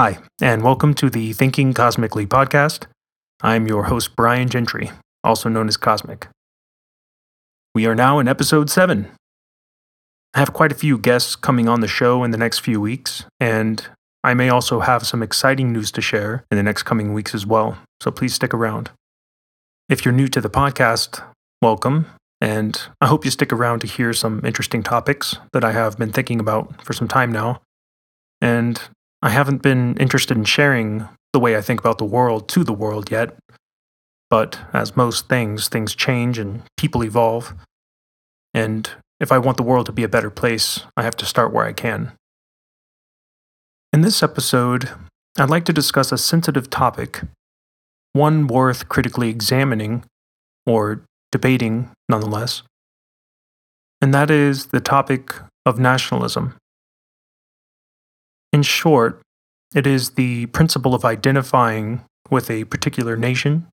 Hi, and welcome to the Thinking Cosmically podcast. I'm your host, Brian Gentry, also known as Cosmic. We are now in episode 7. I have quite a few guests coming on the show in the next few weeks, and I may also have some exciting news to share in the next coming weeks as well, so please stick around. If you're new to the podcast, welcome, and I hope you stick around to hear some interesting topics that I have been thinking about for some time now. And I haven't been interested in sharing the way I think about the world to the world yet. But as most things, things change and people evolve. And if I want the world to be a better place, I have to start where I can. In this episode, I'd like to discuss a sensitive topic, one worth critically examining, or debating nonetheless, and that is the topic of nationalism. In short, it is the principle of identifying with a particular nation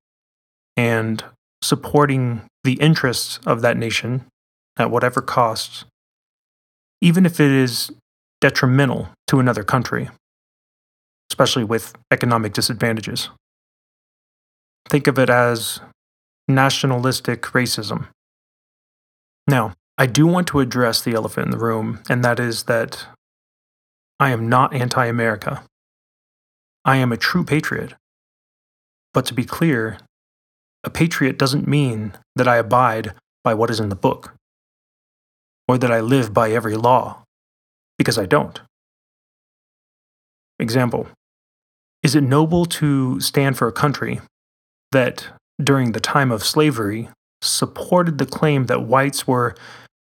and supporting the interests of that nation at whatever costs, even if it is detrimental to another country, especially with economic disadvantages. Think of it as nationalistic racism. Now, I do want to address the elephant in the room, and that is that I am not anti America. I am a true patriot. But to be clear, a patriot doesn't mean that I abide by what is in the book, or that I live by every law, because I don't. Example Is it noble to stand for a country that, during the time of slavery, supported the claim that whites were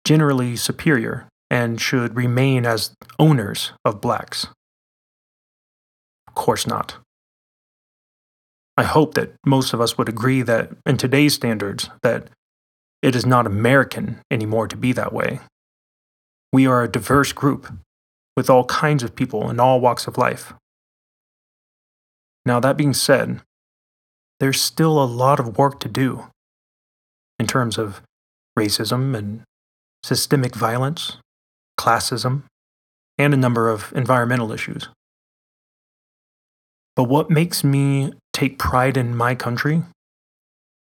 generally superior and should remain as owners of blacks? Of course not. I hope that most of us would agree that in today's standards that it is not American anymore to be that way. We are a diverse group with all kinds of people in all walks of life. Now, that being said, there's still a lot of work to do in terms of racism and systemic violence classism, and a number of environmental issues. But what makes me take pride in my country?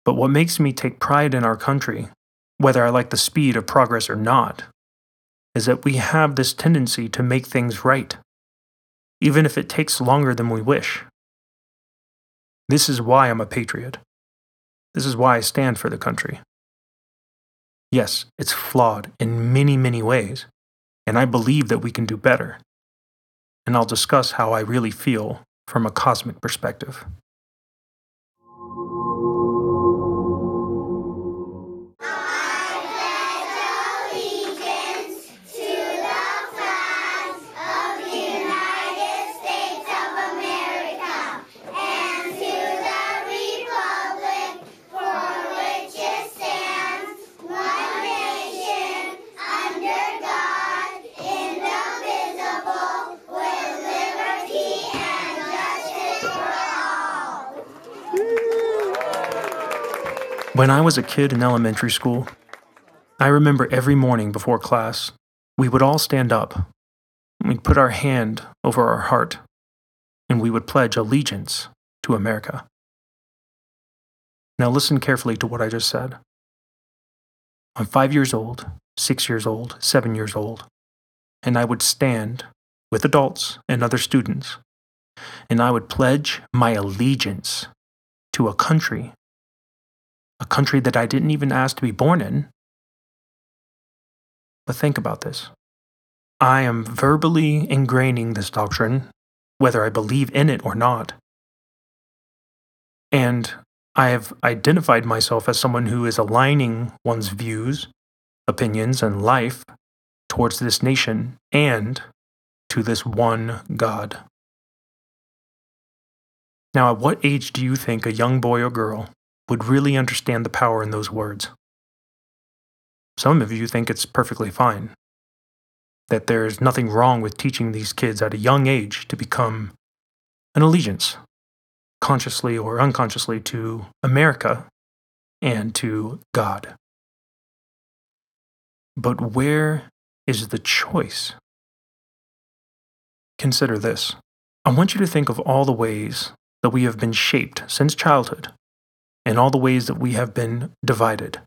But what makes me take pride in our country, whether I like the speed of progress or not, is that we have this tendency to make things right, even if it takes longer than we wish. This is why I'm a patriot. This is why I stand for the country. Yes, it's flawed in many, many ways, and I believe that we can do better. And I'll discuss how I really feel from a cosmic perspective. When I was a kid in elementary school, I remember every morning before class, we would all stand up. We'd put our hand over our heart, and we would pledge allegiance to America. Now, listen carefully to what I just said. I'm five years old, six years old, seven years old, and I would stand with adults and other students, and I would pledge my allegiance to a country a country that I didn't even ask to be born in. But think about this. I am verbally ingraining this doctrine, whether I believe in it or not. And I have identified myself as someone who is aligning one's views, opinions, and life towards this nation and to this one God. Now, at what age do you think a young boy or girl would really understand the power in those words. Some of you think it's perfectly fine, that there's nothing wrong with teaching these kids at a young age to become an allegiance, consciously or unconsciously, to America and to God. But where is the choice? Consider this I want you to think of all the ways that we have been shaped since childhood and all the ways that we have been divided.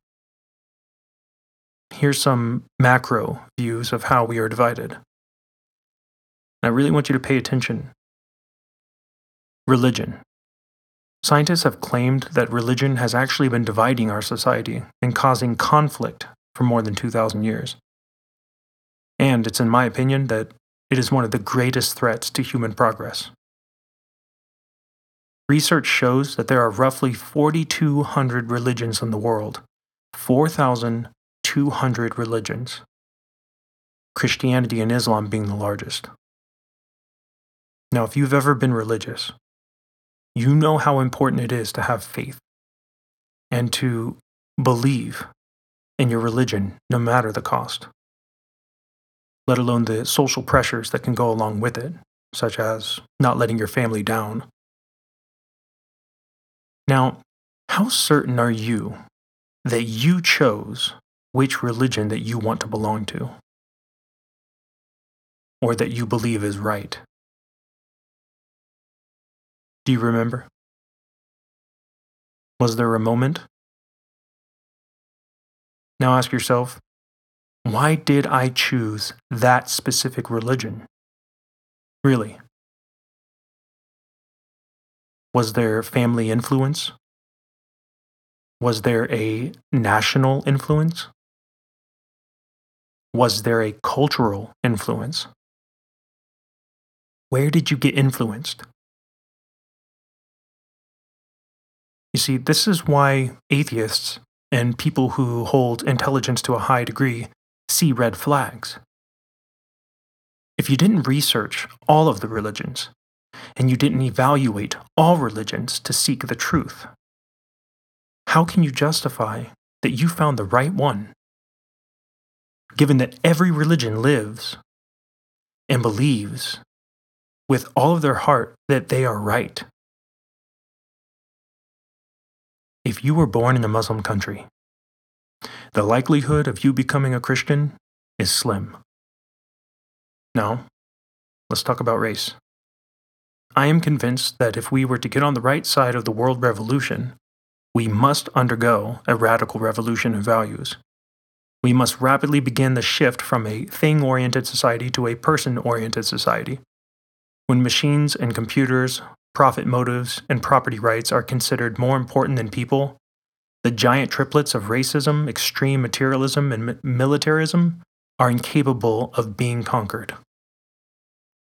Here's some macro views of how we are divided. I really want you to pay attention. Religion. Scientists have claimed that religion has actually been dividing our society and causing conflict for more than 2,000 years. And it's in my opinion that it is one of the greatest threats to human progress. Research shows that there are roughly 4,200 religions in the world, 4,200 religions, Christianity and Islam being the largest. Now, if you've ever been religious, you know how important it is to have faith and to believe in your religion no matter the cost, let alone the social pressures that can go along with it, such as not letting your family down. Now, how certain are you that you chose which religion that you want to belong to? Or that you believe is right? Do you remember? Was there a moment? Now ask yourself, why did I choose that specific religion? Really? Was there family influence? Was there a national influence? Was there a cultural influence? Where did you get influenced? You see, this is why atheists and people who hold intelligence to a high degree see red flags. If you didn't research all of the religions, and you didn't evaluate all religions to seek the truth, how can you justify that you found the right one? Given that every religion lives and believes with all of their heart that they are right if you were born in a Muslim country, the likelihood of you becoming a Christian is slim. Now, let's talk about race. I am convinced that if we were to get on the right side of the world revolution, we must undergo a radical revolution of values. We must rapidly begin the shift from a thing oriented society to a person oriented society. When machines and computers profit motives, and property rights are considered more important than people, the giant triplets of racism, extreme materialism, and militarism are incapable of being conquered.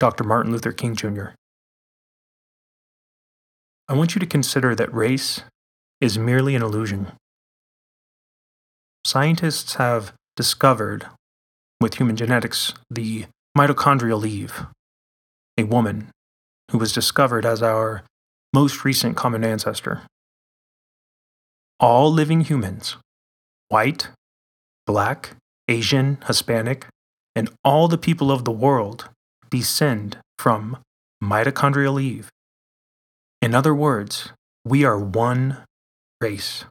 Dr. Martin Luther King Jr. I want you to consider that race is merely an illusion. Scientists have discovered, with human genetics, the mitochondrial Eve, a woman who was discovered as our most recent common ancestor. All living humans, white, black, Asian, Hispanic, and all the people of the world descend from mitochondrial Eve. In other words, we are one race.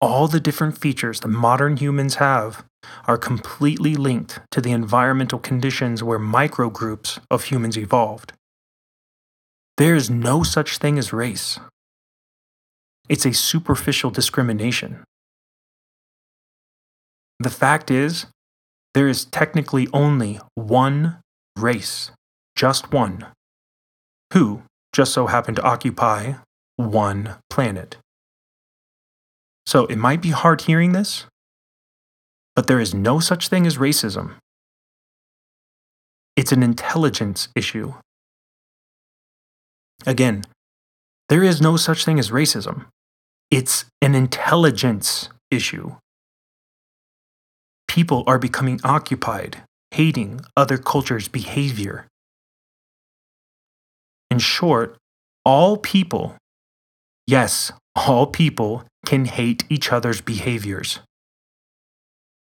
All the different features that modern humans have are completely linked to the environmental conditions where microgroups of humans evolved. There is no such thing as race. It's a superficial discrimination. The fact is, there is technically only one race, just one, who just so happen to occupy one planet. So it might be hard hearing this, but there is no such thing as racism. It's an intelligence issue. Again, there is no such thing as racism. It's an intelligence issue. People are becoming occupied, hating other cultures' behavior. In short, all people, yes, all people can hate each other's behaviors.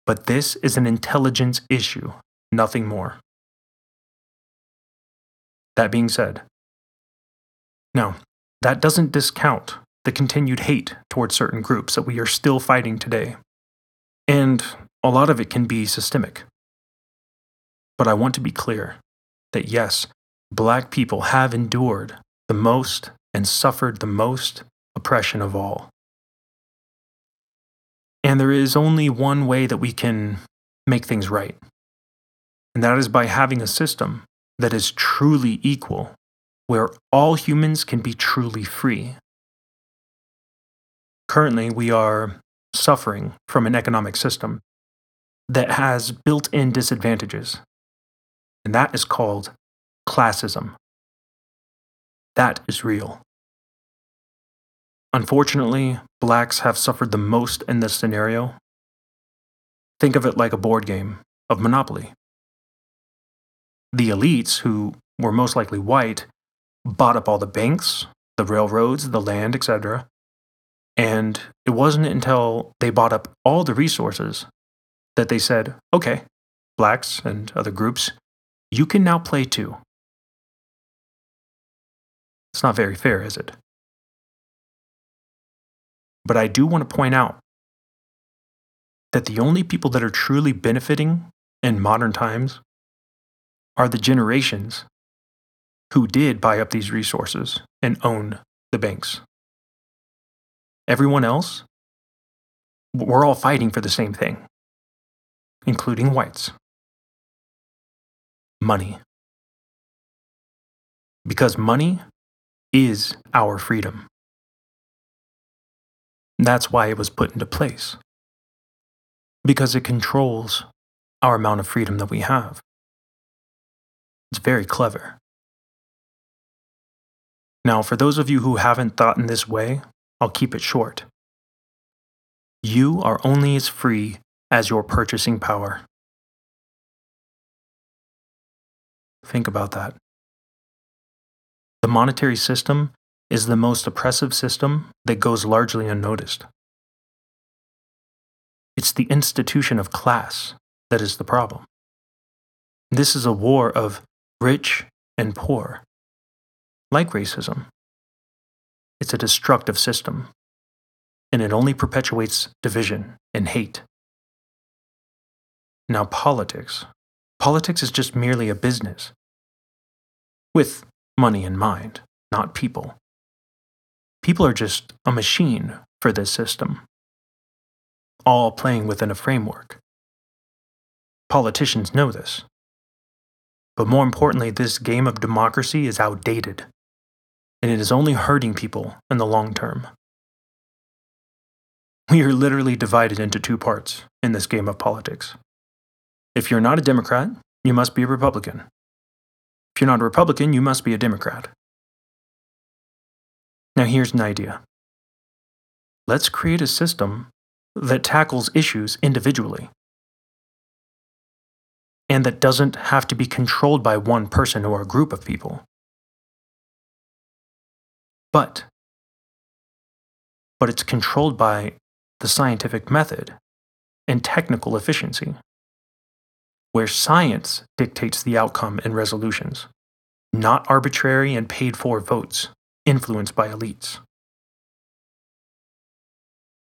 But this is an intelligence issue, nothing more. That being said, now, that doesn't discount the continued hate towards certain groups that we are still fighting today. And a lot of it can be systemic. But I want to be clear that yes, black people have endured the most and suffered the most oppression of all. And there is only one way that we can make things right, and that is by having a system that is truly equal, where all humans can be truly free. Currently, we are suffering from an economic system that has built in disadvantages, and that is called classism. That is real. Unfortunately, blacks have suffered the most in this scenario. Think of it like a board game of Monopoly. The elites, who were most likely white, bought up all the banks, the railroads, the land, etc. And it wasn't until they bought up all the resources that they said, okay, blacks and other groups, you can now play too. It's not very fair, is it? But I do want to point out that the only people that are truly benefiting in modern times are the generations who did buy up these resources and own the banks. Everyone else, we're all fighting for the same thing, including whites money. Because money is our freedom. That's why it was put into place. Because it controls our amount of freedom that we have. It's very clever. Now, for those of you who haven't thought in this way, I'll keep it short. You are only as free as your purchasing power. Think about that. The monetary system is the most oppressive system that goes largely unnoticed. It's the institution of class that is the problem. This is a war of rich and poor, like racism. It's a destructive system, and it only perpetuates division and hate. Now, politics. Politics is just merely a business, with money in mind, not people. People are just a machine for this system, all playing within a framework. Politicians know this. But more importantly, this game of democracy is outdated, and it is only hurting people in the long term. We are literally divided into two parts in this game of politics. If you're not a Democrat, you must be a Republican. If you're not a Republican, you must be a Democrat. Now, here's an idea let's create a system that tackles issues individually and that doesn't have to be controlled by one person or a group of people. But, but it's controlled by the scientific method and technical efficiency, where science dictates the outcome and resolutions, not arbitrary and paid for votes influenced by elites.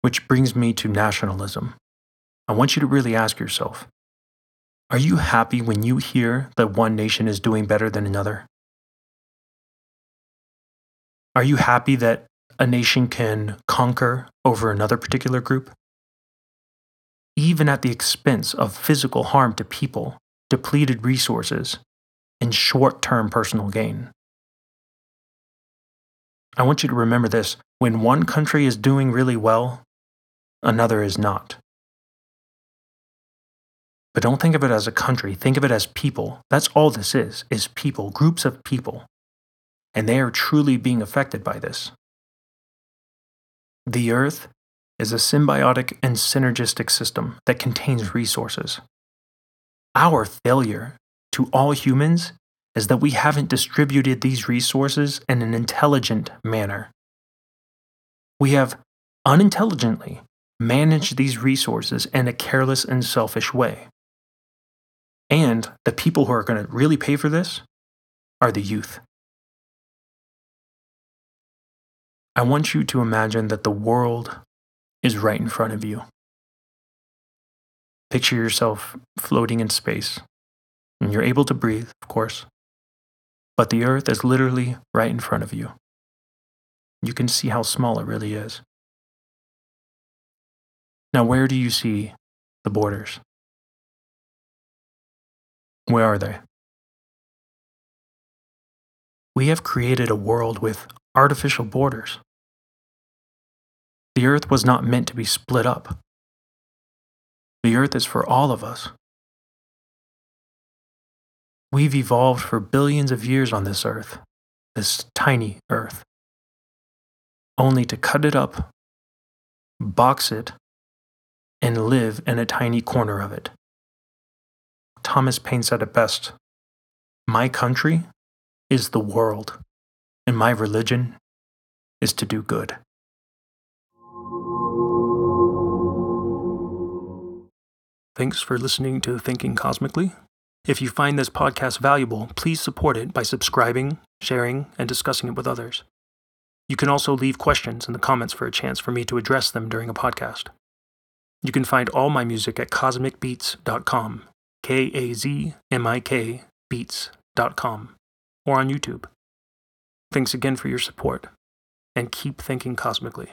Which brings me to nationalism. I want you to really ask yourself are you happy when you hear that one nation is doing better than another? Are you happy that a nation can conquer over another particular group? Even at the expense of physical harm to people, depleted resources, and short term personal gain. I want you to remember this when one country is doing really well, another is not. But don't think of it as a country, think of it as people. That's all this is, is people, groups of people. And they are truly being affected by this. The earth is a symbiotic and synergistic system that contains resources. Our failure to all humans is that we haven't distributed these resources in an intelligent manner. We have unintelligently managed these resources in a careless and selfish way. And the people who are going to really pay for this are the youth. I want you to imagine that the world is right in front of you. Picture yourself floating in space, and you're able to breathe, of course But the Earth is literally right in front of you. You can see how small it really is. Now, where do you see the borders? Where are they? We have created a world with artificial borders. The earth was not meant to be split up. The earth is for all of us. We've evolved for billions of years on this earth, this tiny earth, only to cut it up, box it, and live in a tiny corner of it. Thomas Paine said it best My country is the world, and my religion is to do good. Thanks for listening to Thinking Cosmically. If you find this podcast valuable, please support it by subscribing, sharing, and discussing it with others. You can also leave questions in the comments for a chance for me to address them during a podcast. You can find all my music at kazmikbeats.com, K A Z M I K beats.com, or on YouTube. Thanks again for your support, and keep thinking cosmically.